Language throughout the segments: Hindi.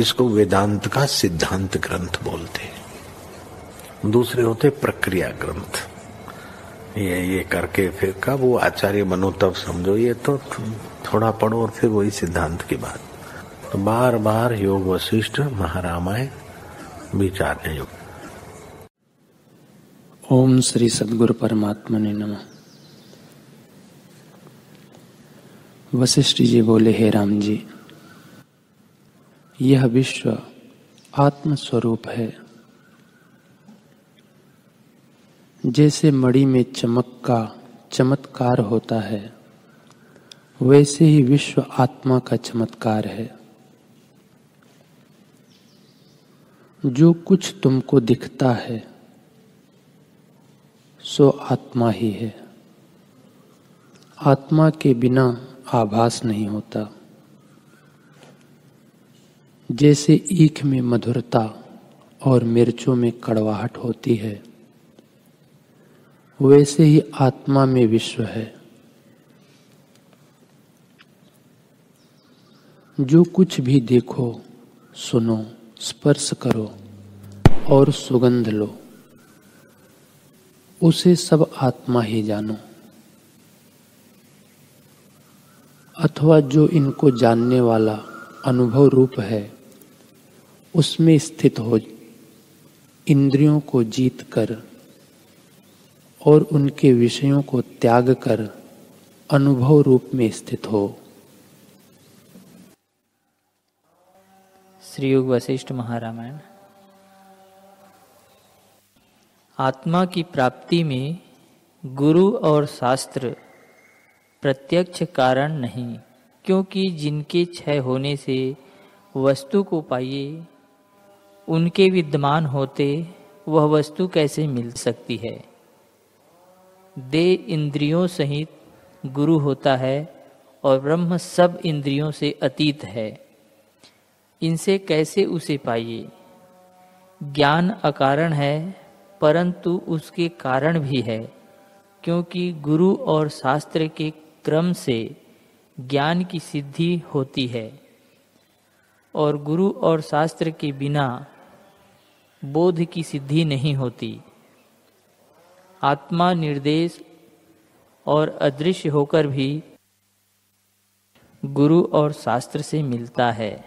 इसको वेदांत का सिद्धांत ग्रंथ बोलते हैं। दूसरे होते प्रक्रिया ग्रंथ। ये ये करके फिर कब वो आचार्य बनो तब समझो, ये तो थोड़ा पढ़ो और फिर वही सिद्धांत की बात। तो बार बार योग वशिष्ठ महारामायण विचार योग ओम श्री सदगुरु परमात्मा ने नम। वशिष्ठ जी बोले, हे राम जी यह विश्व आत्म स्वरूप है। जैसे मणि में चमक का चमत्कार होता है, वैसे ही विश्व आत्मा का चमत्कार है। जो कुछ तुमको दिखता है, सो आत्मा ही है। आत्मा के बिना आभास नहीं होता। जैसे ईख में मधुरता और मिर्चों में कड़वाहट होती है, वैसे ही आत्मा में विश्व है। जो कुछ भी देखो, सुनो, स्पर्श करो और सुगंध लो, उसे सब आत्मा ही जानो। अथवा जो इनको जानने वाला अनुभव रूप है उसमें स्थित हो, इंद्रियों को जीत कर और उनके विषयों को त्याग कर अनुभव रूप में स्थित हो। श्री युग वशिष्ठ महारामायण। आत्मा की प्राप्ति में गुरु और शास्त्र प्रत्यक्ष कारण नहीं, क्योंकि जिनके क्षय होने से वस्तु को पाइए उनके विद्यमान होते वह वस्तु कैसे मिल सकती है? दे इंद्रियों सहित गुरु होता है और ब्रह्म सब इंद्रियों से अतीत है। इनसे कैसे उसे पाइए? ज्ञान अकारण है, परंतु उसके कारण भी है, क्योंकि गुरु और शास्त्र के क्रम से ज्ञान की सिद्धि होती है। और गुरु और शास्त्र के बिना बोध की सिद्धि नहीं होती। आत्मा निर्देश और अदृश्य होकर भी गुरु और शास्त्र से मिलता है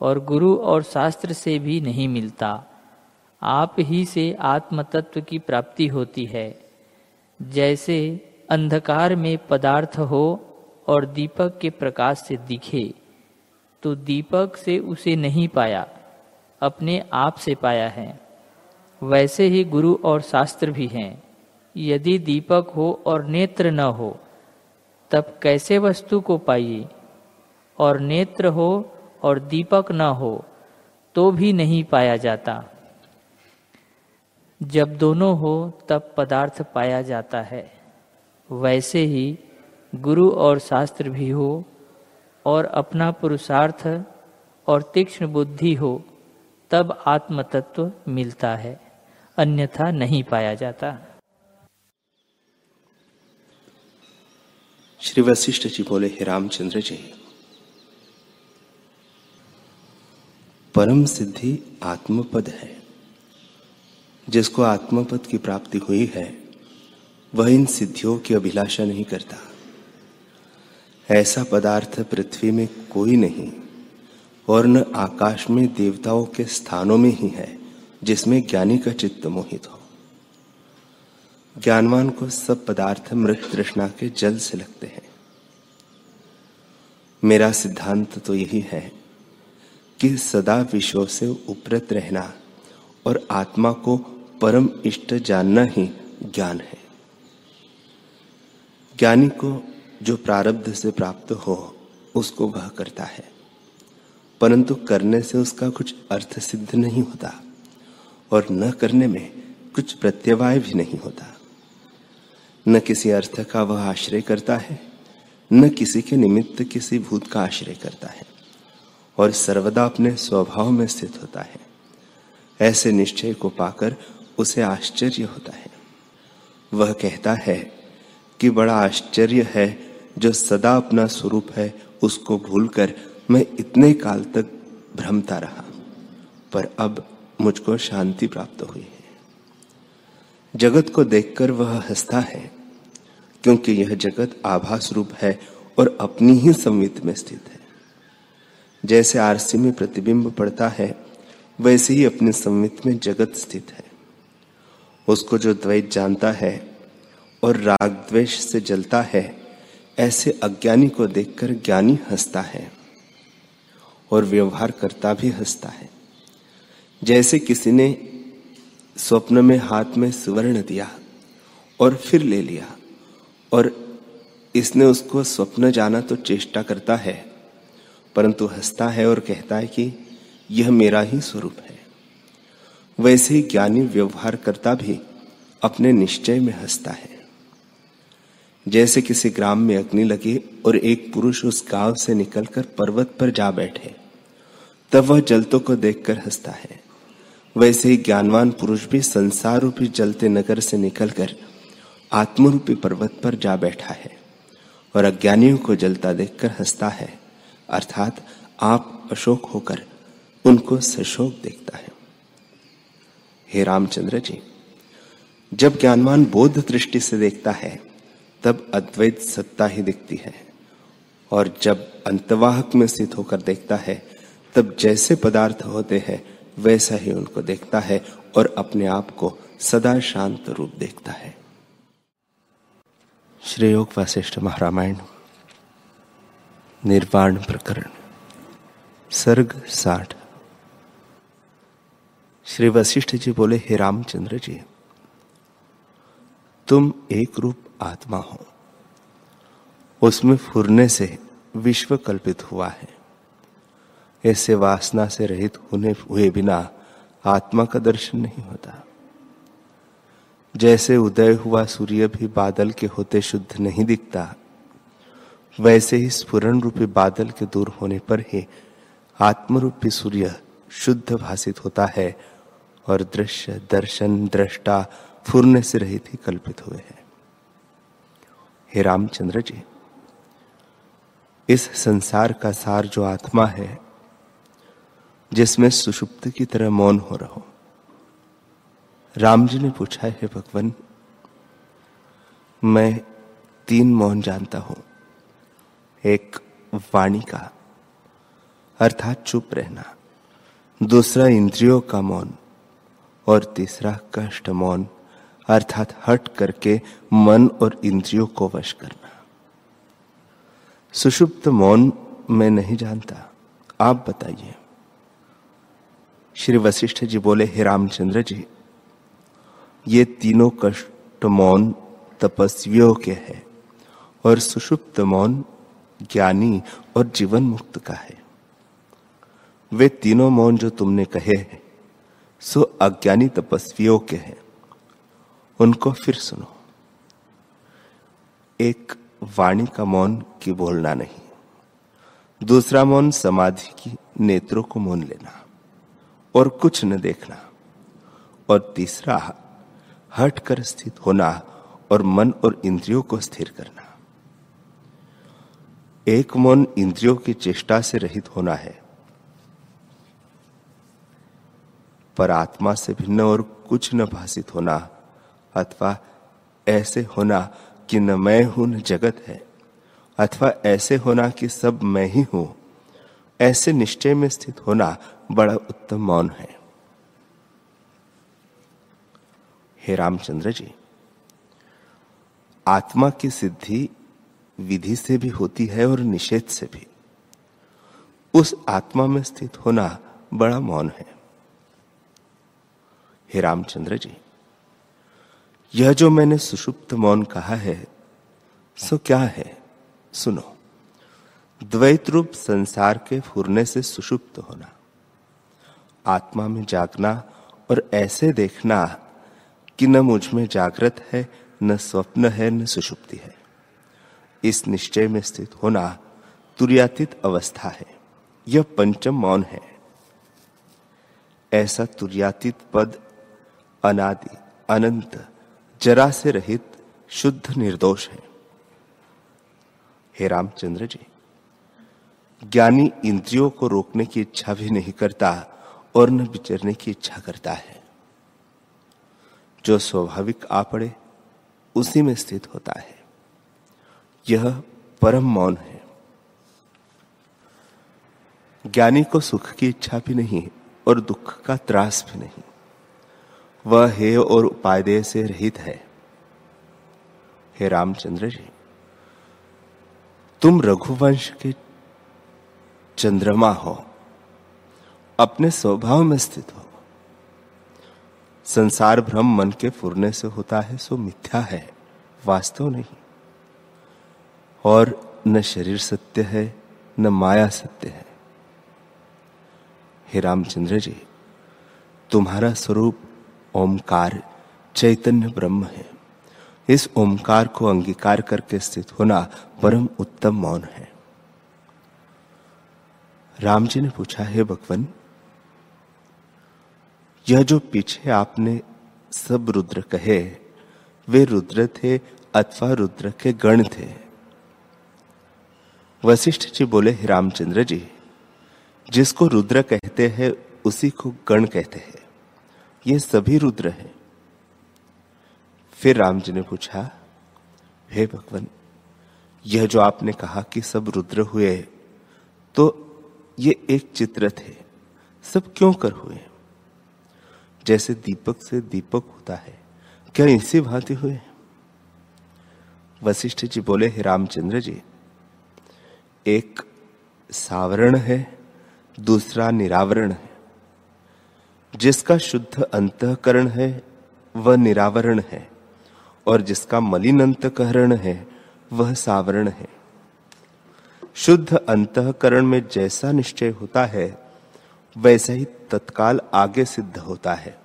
और गुरु और शास्त्र से भी नहीं मिलता। आप ही से आत्म तत्व की प्राप्ति होती है। जैसे अंधकार में पदार्थ हो और दीपक के प्रकाश से दिखे तो दीपक से उसे नहीं पाया। अपने आप से पाया है। वैसे ही गुरु और शास्त्र भी हैं। यदि दीपक हो और नेत्र न हो, तब कैसे वस्तु को पाइए? और नेत्र हो और दीपक न हो तो भी नहीं पाया जाता। जब दोनों हो, तब पदार्थ पाया जाता है। वैसे ही गुरु और शास्त्र भी हो, और अपना पुरुषार्थ और तीक्ष्ण बुद्धि हो तब आत्म तत्व मिलता है, अन्यथा नहीं पाया जाता। श्री वशिष्ठ जी बोले, हे रामचंद्र जी, परम सिद्धि आत्मपद है। जिसको आत्मपद की प्राप्ति हुई है, वह इन सिद्धियों की अभिलाषा नहीं करता। ऐसा पदार्थ पृथ्वी में कोई नहीं। और न आकाश में देवताओं के स्थानों में ही है, जिसमें ज्ञानी का चित्त मोहित हो। ज्ञानवान को सब पदार्थ मृत तृष्णा के जल से लगते हैं। मेरा सिद्धांत तो यही है कि सदा विषयों से उपरत रहना और आत्मा को परम इष्ट जानना ही ज्ञान है। ज्ञानी को जो प्रारब्ध से प्राप्त हो, उसको वह करता है। परंतु करने से उसका कुछ अर्थ सिद्ध नहीं होता और न करने में कुछ प्रत्यवाय भी नहीं होता। न किसी अर्थ का वह आश्रय करता है, न किसी के निमित्त किसी भूत का आश्रय करता है और सर्वदा अपने स्वभाव में स्थित होता है। ऐसे निश्चय को पाकर उसे आश्चर्य होता है। वह कहता है कि बड़ा आश्चर्य है जो सदा अपना स्वरूप है उसको भूलकर मैं इतने काल तक भ्रमता रहा, पर अब मुझको शांति प्राप्त हुई है। जगत को देखकर वह हंसता है, क्योंकि यह जगत आभास रूप है और अपनी ही संवित में स्थित है। जैसे आरसी में प्रतिबिंब पड़ता है, वैसे ही अपने संवित में जगत स्थित है। उसको जो द्वैत जानता है और राग द्वेष से जलता है, ऐसे अज्ञानी को देखकर ज्ञानी हंसता है। और व्यवहार करता भी हंसता है। जैसे किसी ने स्वप्न में हाथ में सुवर्ण दिया और फिर ले लिया और इसने उसको स्वप्न जाना तो चेष्टा करता है, परंतु हंसता है और कहता है कि यह मेरा ही स्वरूप है। वैसे ही ज्ञानी व्यवहार करता भी अपने निश्चय में हंसता है। जैसे किसी ग्राम में अग्नि लगे और एक पुरुष उस गाँव से निकलकर पर्वत पर जा बैठे। तब वह जलतों को देखकर हंसता है। वैसे ही ज्ञानवान पुरुष भी संसार रूपी जलते नगर से निकलकर आत्मरूपी पर्वत पर जा बैठा है और अज्ञानियों को जलता देखकर हंसता है। अर्थात आप अशोक होकर उनको सशोक देखता है। हे रामचंद्र जी, जब ज्ञानवान बोध दृष्टि से देखता है तब अद्वैत सत्ता ही दिखती है। और जब अंतवाहक में स्थित होकर देखता है, तब जैसे पदार्थ होते हैं, वैसा ही उनको देखता है और अपने आप को सदा शांत रूप देखता है। श्री योग वशिष्ठ महारामायण, निर्वाण प्रकरण, सर्ग साठ। श्री वशिष्ठ जी बोले, हे रामचंद्र जी, तुम एक रूप आत्मा हो। उसमें फुरने से विश्व कल्पित हुआ है। ऐसे वासना से रहित होने हुए बिना आत्मा का दर्शन नहीं होता। जैसे उदय हुआ सूर्य भी बादल के होते शुद्ध नहीं दिखता, वैसे ही स्फुरन रूपी बादल के दूर होने पर ही आत्मरूपी सूर्य शुद्ध भाषित होता है और दृश्य, दर्शन, दृष्टा फुरने से रहित ही कल्पित हुए हैं। हे रामचंद्र जी, इस संसार का सार जो आत्मा है, जिसमें सुषुप्त की तरह मौन हो रहा। रहो राम जी ने पूछा, है भगवान, मैं तीन मौन जानता हूँ, एक वाणी का, अर्थात चुप रहना, दूसरा इंद्रियों का मौन, और तीसरा कष्ट मौन। अर्थात हट करके मन और इंद्रियों को वश करना। सुषुप्त मौन मैं नहीं जानता। आप बताइए। श्री वशिष्ठ जी बोले, हे रामचंद्र जी, ये तीनों कष्ट मौन, तपस्वियों के है और सुषुप्त मौन ज्ञानी और जीवन मुक्त का है। वे तीनों मौन जो तुमने कहे हैं, सो अज्ञानी तपस्वियों के हैं। उनको फिर सुनो। एक वाणी का मौन की बोलना नहीं। दूसरा मौन समाधि की नेत्रों को मौन लेना और कुछ न देखना। और तीसरा हट कर स्थित होना और मन और इंद्रियों को स्थिर करना। एक मौन इंद्रियों की चेष्टा से रहित होना है। पर आत्मा से भिन्न और कुछ न भाषित होना अथवा ऐसे होना कि न मैं हूँ, न जगत है। अथवा ऐसे होना कि सब मैं ही हूँ। ऐसे निश्चय में स्थित होना बड़ा उत्तम मौन है। हे रामचंद्र जी, आत्मा की सिद्धि विधि से भी होती है और निषेध से भी। उस आत्मा में स्थित होना बड़ा मौन है। हे रामचंद्र जी यह जो मैंने सुषुप्त मौन कहा है, सो क्या है? सुनो। द्वैत रूप संसार के फुरने से सुषुप्त होना, आत्मा में जागना और ऐसे देखना कि न मुझमें जागृत है, न स्वप्न है, न सुषुप्ति है। इस निश्चय में स्थित होना तुर्यातीत अवस्था है। यह पंचम मौन है। ऐसा तुर्यातीत पद अनादि, अनंत जरा से रहित शुद्ध निर्दोष है। हे रामचंद्र जी, ज्ञानी इंद्रियों को रोकने की इच्छा भी नहीं करता और न विचरने की इच्छा करता है। जो स्वाभाविक आ पड़े, उसी में स्थित होता है। यह परम मौन है। ज्ञानी को सुख की इच्छा भी नहीं और दुख का त्रास भी नहीं। वह हे और उपादेय से रहित है। हे रामचंद्र जी, तुम रघुवंश के चंद्रमा हो, अपने स्वभाव में स्थित हो। संसार भ्रम मन के फुरने से होता है, सो मिथ्या है, वास्तव नहीं। और न शरीर सत्य है, न माया सत्य है। हे रामचंद्र जी, तुम्हारा स्वरूप ओमकार, चैतन्य ब्रह्म है। इस ओमकार को अंगीकार करके स्थित होना परम उत्तम मौन है। राम जी ने पूछा, है भगवान, यह जो पीछे आपने सब रुद्र कहे, वे रुद्र थे अथवा रुद्र के गण थे? वशिष्ठ जी बोले रामचंद्र जी, जिसको रुद्र कहते हैं, उसी को गण कहते हैं। ये सभी रुद्र हैं। फिर राम जी ने पूछा, हे भगवान, यह जो आपने कहा कि सब रुद्र हुए तो ये एक चित्र थे सब क्यों कर हुए जैसे दीपक से दीपक होता है, क्या इसी भांति हुए वशिष्ठ जी बोले, हे रामचंद्र जी, एक सावरण है, दूसरा निरावरण है जिसका शुद्ध अंतकरण है, वह निरावरण है, और जिसका मलिन अंतकरण है, वह सावरण है। शुद्ध अंतकरण में जैसा निश्चय होता है, वैसा ही तत्काल आगे सिद्ध होता है,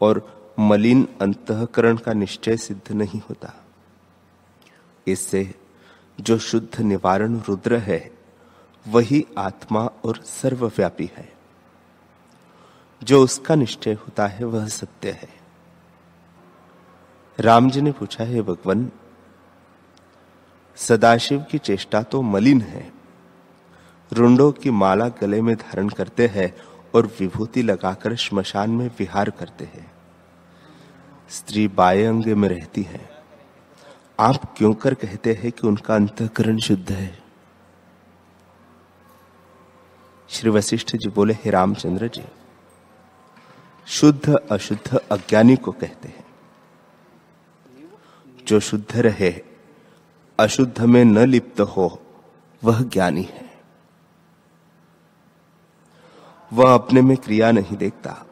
और मलिन अंतकरण का निश्चय सिद्ध नहीं होता। इससे जो शुद्ध निवारण रुद्र है, वही आत्मा और सर्वव्यापी है। जो उसका निश्चय होता है वह सत्य है। राम जी ने पूछा, है भगवान, सदाशिव की चेष्टा तो मलिन है। रुंडों की माला गले में धारण करते हैं और विभूति लगाकर श्मशान में विहार करते हैं। स्त्री बाय अंग में रहती है। आप क्यों कर कहते हैं कि उनका अंतकरण शुद्ध है? श्री वशिष्ठ जी बोले, हे रामचंद्र जी शुद्ध अशुद्ध अज्ञानी को कहते हैं। जो शुद्ध रहे, अशुद्ध में न लिप्त हो, वह ज्ञानी है। वह अपने में क्रिया नहीं देखता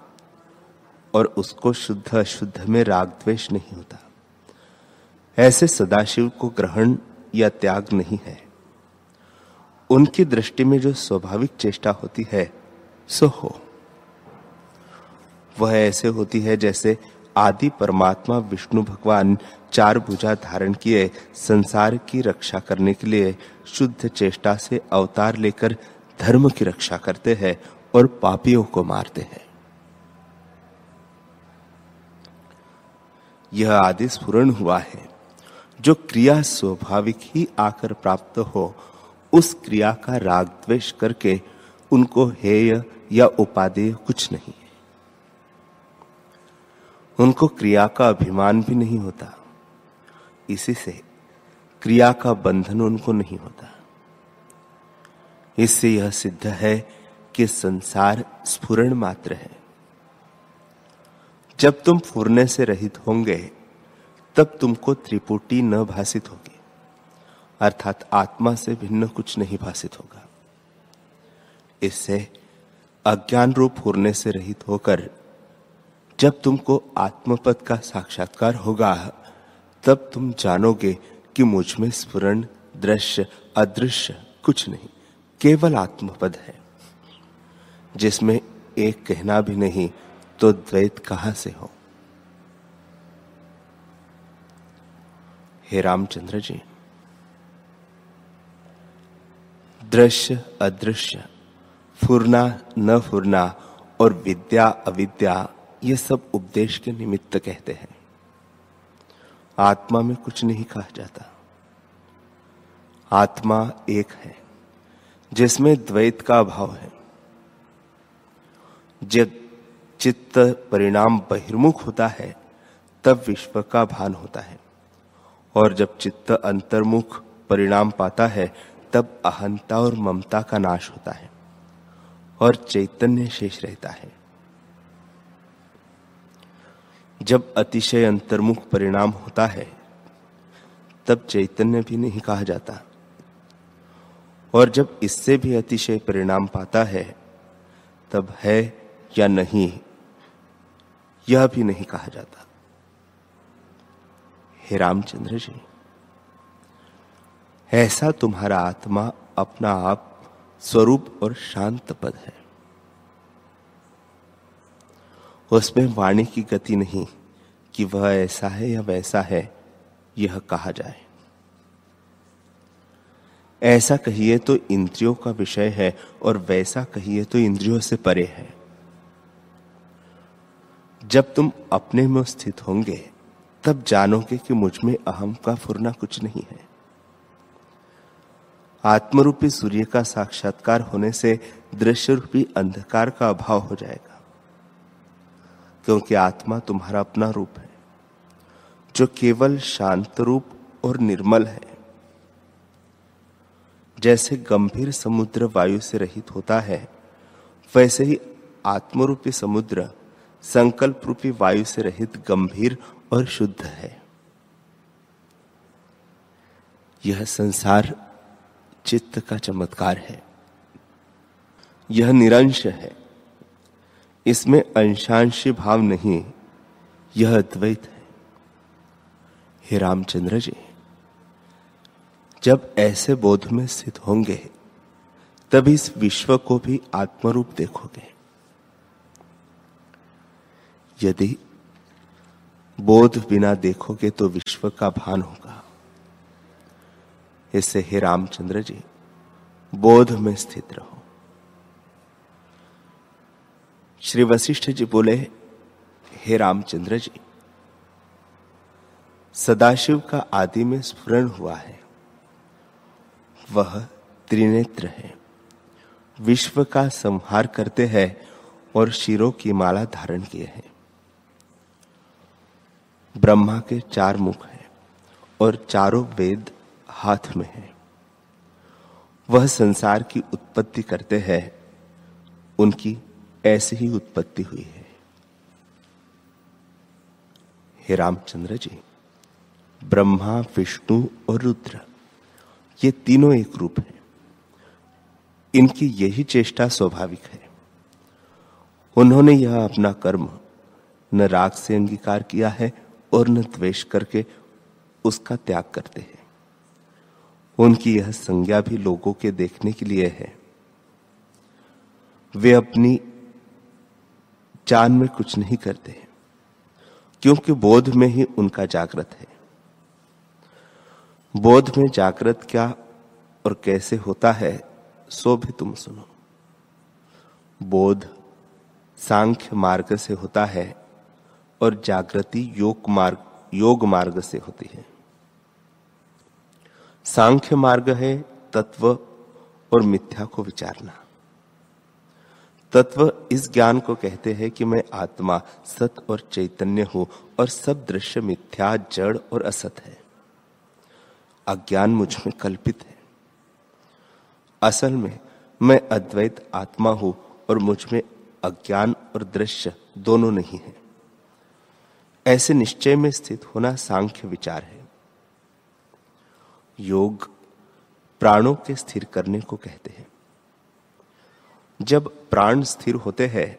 और उसको शुद्ध अशुद्ध में राग द्वेष नहीं होता। ऐसे सदाशिव को ग्रहण या त्याग नहीं है। उनकी दृष्टि में जो स्वाभाविक चेष्टा होती है, सो हो। वह ऐसे होती है जैसे आदि परमात्मा विष्णु भगवान चार भुजा धारण किए संसार की रक्षा करने के लिए शुद्ध चेष्टा से अवतार लेकर धर्म की रक्षा करते हैं और पापियों को मारते हैं। यह आदि स्फुरण हुआ है। जो क्रिया स्वाभाविक ही आकर प्राप्त हो, उस क्रिया का राग द्वेष करके उनको हेय या उपादेय कुछ नहीं। उनको क्रिया का अभिमान भी नहीं होता। इसी से क्रिया का बंधन उनको नहीं होता। इससे यह सिद्ध है कि संसार स्फुरण मात्र है। जब तुम फुरने से रहित होंगे, तब तुमको त्रिपुटी न भाषित होगी। अर्थात आत्मा से भिन्न कुछ नहीं भाषित होगा। इससे अज्ञान रूप फूरने से रहित होकर जब तुमको आत्मपद का साक्षात्कार होगा, तब तुम जानोगे कि मुझमें स्फुरण, दृश्य, अदृश्य कुछ नहीं, केवल आत्मपद है। जिसमें एक कहना भी नहीं तो द्वैत कहाँ से हो? हे रामचंद्र जी, दृश्य, अदृश्य, फुरना, न फुरना और विद्या, अविद्या ये सब उपदेश के निमित्त कहते हैं। आत्मा में कुछ नहीं कहा जाता। आत्मा एक है, जिसमें द्वैत का अभाव है। जब चित्त परिणाम बहिर्मुख होता है, तब विश्व का भान होता है। और जब चित्त अंतर्मुख परिणाम पाता है, तब अहंता और ममता का नाश होता है, और चैतन्य शेष रहता है। जब अतिशय अंतर्मुख परिणाम होता है, तब चैतन्य भी नहीं कहा जाता। और जब इससे भी अतिशय परिणाम पाता है, तब है या नहीं, यह भी नहीं कहा जाता। हे रामचंद्र जी, ऐसा तुम्हारा आत्मा अपना आप स्वरूप और शांत पद है। उसमें वाणी की गति नहीं कि वह ऐसा है या वैसा है, यह कहा जाए। ऐसा कहिए तो इंद्रियों का विषय है और वैसा कहिए तो इंद्रियों से परे है। जब तुम अपने में स्थित होंगे, तब जानोगे कि मुझमें अहम का फुरना कुछ नहीं है। आत्मरूपी सूर्य का साक्षात्कार होने से दृश्य रूपी अंधकार का अभाव हो जाएगा। क्योंकि आत्मा तुम्हारा अपना रूप है, जो केवल शांत रूप और निर्मल है। जैसे गंभीर समुद्र वायु से रहित होता है, वैसे ही आत्मरूपी समुद्र संकल्प रूपी वायु से रहित गंभीर और शुद्ध है। यह संसार चित्त का चमत्कार है। यह निरंश है। इसमें अंशांशी भाव नहीं, यह अद्वैत है। हे रामचंद्र जी, जब ऐसे बोध में स्थित होंगे, तब इस विश्व को भी आत्मरूप देखोगे। यदि बोध बिना देखोगे तो विश्व का भान होगा। इससे हे रामचंद्र जी, बोध में स्थित रहो। श्री वशिष्ठ जी बोले, हे रामचंद्र जी, सदाशिव का आदि में स्फुरण हुआ है। वह त्रिनेत्र है। विश्व का संहार करते हैं और शिरों की माला धारण किए हैं। ब्रह्मा के चार मुख हैं और चारों वेद हाथ में है। वह संसार की उत्पत्ति करते हैं। उनकी ऐसी ही उत्पत्ति हुई है। हे रामचंद्र जी, ब्रह्मा, विष्णु और रुद्र, ये तीनों एक रूप हैं। इनकी यही चेष्टा स्वाभाविक है। उन्होंने यह अपना कर्म न राग से अंगीकार किया है और न द्वेष करके उसका त्याग करते हैं। उनकी यह संज्ञा भी लोगों के देखने के लिए है। वे अपनी जान में कुछ नहीं करते क्योंकि बोध में ही उनका जागृत है। बोध में जागृत क्या और कैसे होता है, सो भी तुम सुनो। बोध सांख्य मार्ग से होता है और जागृति योग मार्ग योग मार्ग से होती है। सांख्य मार्ग है तत्व और मिथ्या को विचारना। तत्व इस ज्ञान को कहते हैं कि मैं आत्मा, सत और चैतन्य हूँ और सब दृश्य मिथ्या, जड़ और असत है। अज्ञान मुझमें कल्पित है। असल में मैं अद्वैत आत्मा हूँ और मुझमें अज्ञान और दृश्य दोनों नहीं है। ऐसे निश्चय में स्थित होना सांख्य विचार है। योग प्राणों के स्थिर करने को कहते हैं। जब प्राण स्थिर होते हैं,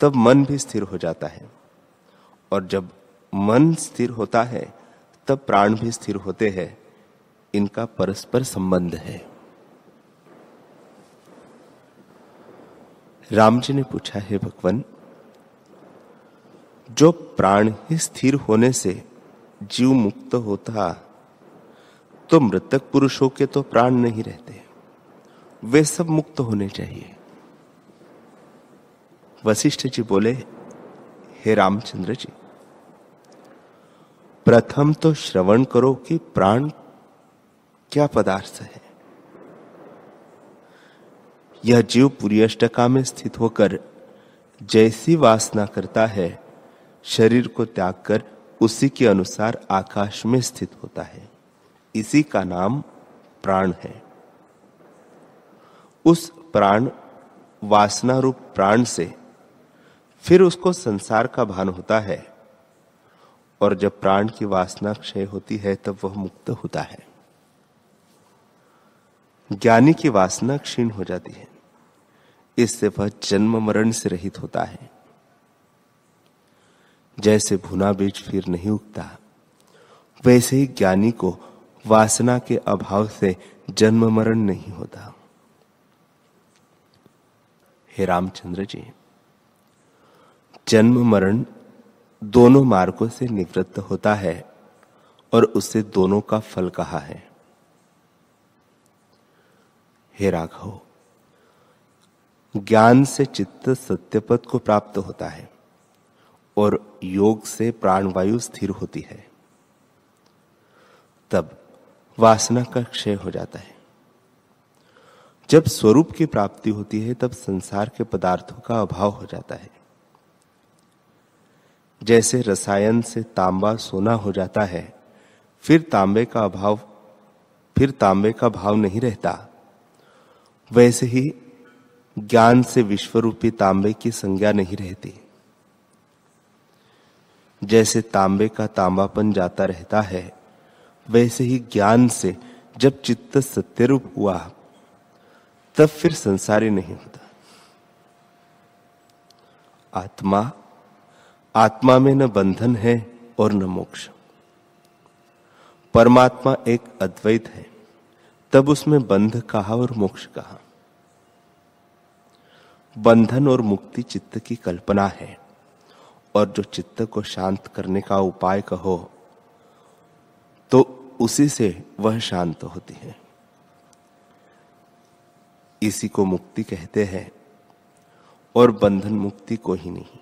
तब मन भी स्थिर हो जाता है। और जब मन स्थिर होता है, तब प्राण भी स्थिर होते हैं। इनका परस्पर संबंध है। राम जी ने पूछा, है भगवान, जो प्राण ही स्थिर होने से जीव मुक्त होता तो मृतक पुरुषों के तो प्राण नहीं रहते। वे सब मुक्त होने चाहिए। वशिष्ठ जी बोले, हे रामचंद्र जी, प्रथम तो श्रवण करो कि प्राण क्या पदार्थ है। यह जीव पूरी अष्टका में स्थित होकर जैसी वासना करता है, शरीर को त्याग कर उसी के अनुसार आकाश में स्थित होता है। इसी का नाम प्राण है। उस प्राण वासना रूप प्राण से फिर उसको संसार का भान होता है। और जब प्राण की वासना क्षय होती है, तब वह मुक्त होता है। ज्ञानी की वासना क्षीण हो जाती है। इससे वह जन्म मरण से रहित होता है। जैसे भुना बीज फिर नहीं उगता, वैसे ही ज्ञानी को वासना के अभाव से जन्म मरण नहीं होता। हे रामचंद्र जी जन्म, मरण दोनों मार्गों से निवृत्त होता है और उसे दोनों का फल कहा है। हे राघव, ज्ञान से चित्त सत्यपद को प्राप्त होता है और योग से प्राणवायु स्थिर होती है। तब वासना का क्षय हो जाता है। जब स्वरूप की प्राप्ति होती है, तब संसार के पदार्थों का अभाव हो जाता है। जैसे रसायन से तांबा सोना हो जाता है, फिर तांबे का अभाव, फिर तांबे का भाव नहीं रहता। वैसे ही ज्ञान से विश्वरूपी तांबे की संज्ञा नहीं रहती। जैसे तांबे का तांबापन जाता रहता है, वैसे ही ज्ञान से जब चित्त सत्यरूप हुआ, तब फिर संसारी नहीं होता। आत्मा आत्मा में न बंधन है और न मोक्ष। परमात्मा एक अद्वैत है, तब उसमें बंध कहा और मोक्ष कहा। बंधन और मुक्ति चित्त की कल्पना है, और जो चित्त को शांत करने का उपाय कहो तो उसी से वह शांत होती है। इसी को मुक्ति कहते हैं, और बंधन मुक्ति को ही नहीं।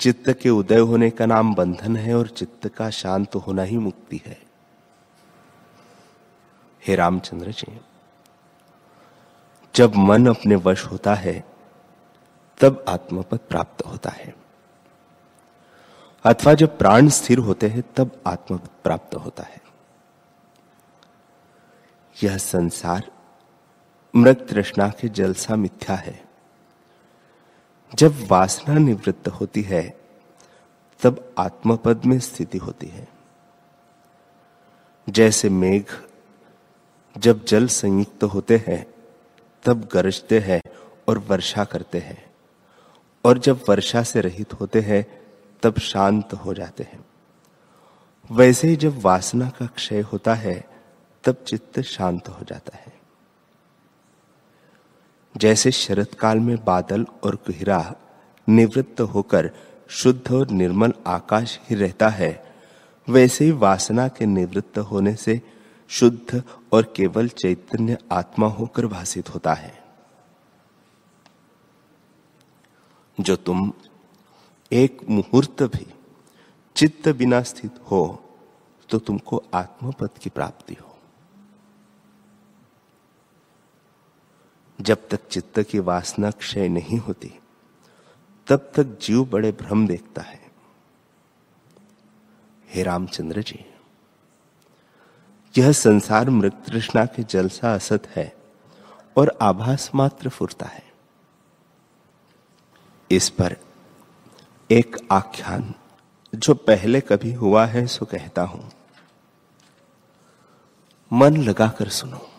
चित्त के उदय होने का नाम बंधन है और चित्त का शांत होना ही मुक्ति है। हे रामचंद्र जी, जब मन अपने वश होता है, तब आत्मपद प्राप्त होता है। अथवा जब प्राण स्थिर होते हैं, तब आत्मपद प्राप्त होता है। यह संसार मृत तृष्णा के जलसा मिथ्या है। जब वासना निवृत्त होती है, तब आत्मपद में स्थिति होती है। जैसे मेघ जब जल संयुक्त होते हैं, तब गरजते हैं और वर्षा करते हैं, और जब वर्षा से रहित होते हैं, तब शांत हो जाते हैं। वैसे ही जब वासना का क्षय होता है, तब चित्त शांत हो जाता है। जैसे शरत काल में बादल और कुहरा निवृत्त होकर शुद्ध और निर्मल आकाश ही रहता है, वैसे ही वासना के निवृत्त होने से शुद्ध और केवल चैतन्य आत्मा होकर भाषित होता है। जो तुम एक मुहूर्त भी चित्त बिना स्थित हो तो तुमको आत्मपद की प्राप्ति हो। जब तक चित्त की वासना क्षय नहीं होती, तब तक जीव बड़े भ्रम देखता है। हे रामचंद्र जी, यह संसार मृत तृष्णा के जलसा असत है और आभास मात्र फुरता है। इस पर एक आख्यान जो पहले कभी हुआ है सो कहता हूँ। मन लगाकर सुनो।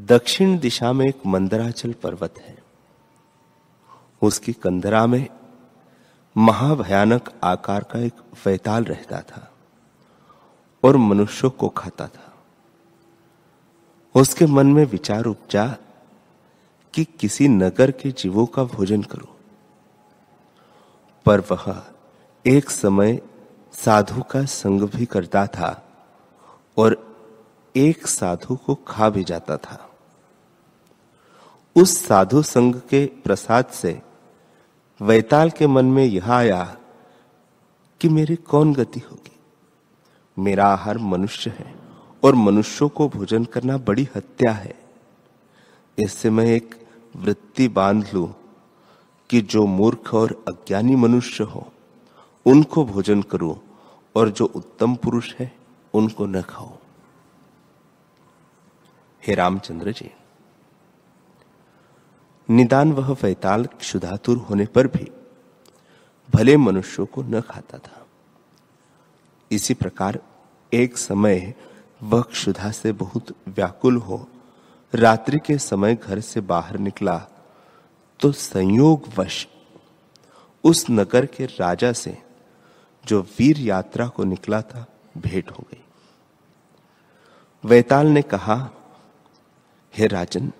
दक्षिण दिशा में एक मंदराचल पर्वत है। उसकी कंदरा में महाभयानक आकार का एक वैताल रहता था और मनुष्यों को खाता था। उसके मन में विचार उपजा कि किसी नगर के जीवों का भोजन करो। पर वह एक समय साधु का संग भी करता था और एक साधु को खा भी जाता था। उस साधु संघ के प्रसाद से वैताल के मन में यह आया कि मेरी कौन गति होगी? मेरा आहार मनुष्य है और मनुष्यों को भोजन करना बड़ी हत्या है। इससे मैं एक वृत्ति बाँध लू कि जो मूर्ख और अज्ञानी मनुष्य हो, उनको भोजन करूँ और जो उत्तम पुरुष है, उनको न खाओ हे रामचंद्र जी निदान वह वैताल क्षुधातुर होने पर भी भले मनुष्यों को न खाता था। इसी प्रकार एक समय वह क्षुधा से बहुत व्याकुल हो, रात्रि के समय घर से बाहर निकला तो संयोग वश उस नगर के राजा से जो वीर यात्रा को निकला था, भेंट हो गई। वैताल ने कहा हे राजन,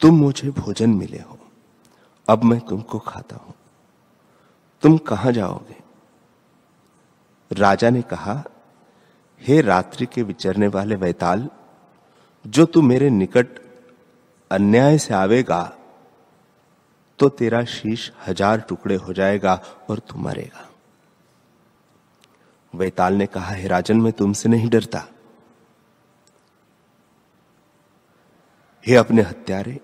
तुम मुझे भोजन मिले हो। अब मैं तुमको खाता हूँ। तुम कहाँ जाओगे? राजा ने कहा, हे रात्रि के विचरने वाले वैताल, जो तू मेरे निकट अन्याय से आवेगा तो तेरा शीश हज़ार टुकड़े हो जाएगा और तू मरेगा। वैताल ने कहा, हे राजन, मैं तुमसे नहीं डरता। हे अपने हत्यारे,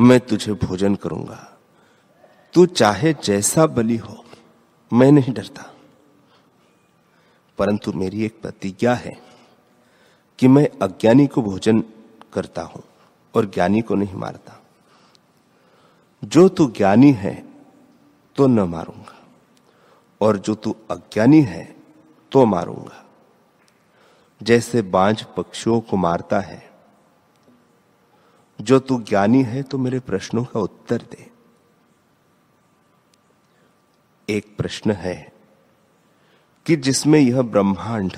मैं तुझे भोजन करूँगा। तू चाहे जैसा बलि हो, मैं नहीं डरता। परंतु मेरी एक प्रतिज्ञा है कि मैं अज्ञानी को भोजन करता हूँ और ज्ञानी को नहीं मारता। जो तू ज्ञानी है तो न मारूँगा, और जो तू अज्ञानी है तो मारूँगा। जैसे बांझ पक्षियों को मारता है जो तू ज्ञानी है तो मेरे प्रश्नों का उत्तर दे। एक प्रश्न है कि जिसमें यह ब्रह्मांड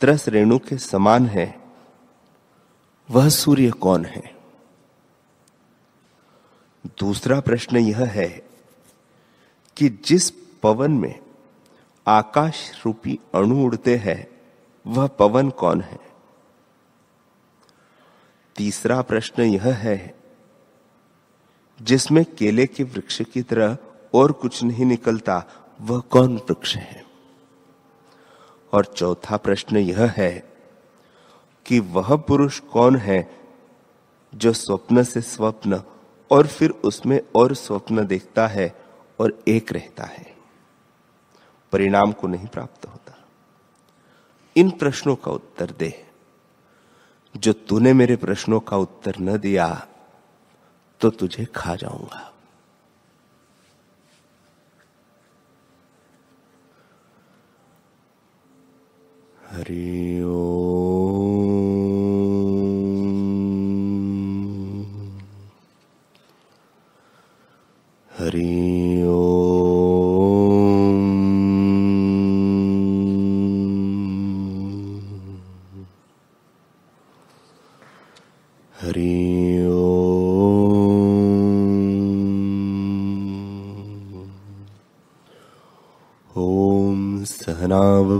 त्रस रेणु के समान है, वह सूर्य कौन है? दूसरा प्रश्न यह है कि जिस पवन में आकाश रूपी अणु उड़ते हैं, वह पवन कौन है? तीसरा प्रश्न यह है, जिसमें केले के वृक्ष की तरह और कुछ नहीं निकलता, वह कौन वृक्ष है? और चौथा प्रश्न यह है कि वह पुरुष कौन है जो स्वप्न से स्वप्न और फिर उसमें और स्वप्न देखता है और एक रहता है? परिणाम को नहीं प्राप्त होता। इन प्रश्नों का उत्तर दे। जो तूने मेरे प्रश्नों का उत्तर न दिया तो तुझे खा जाऊँगा। हरि हरि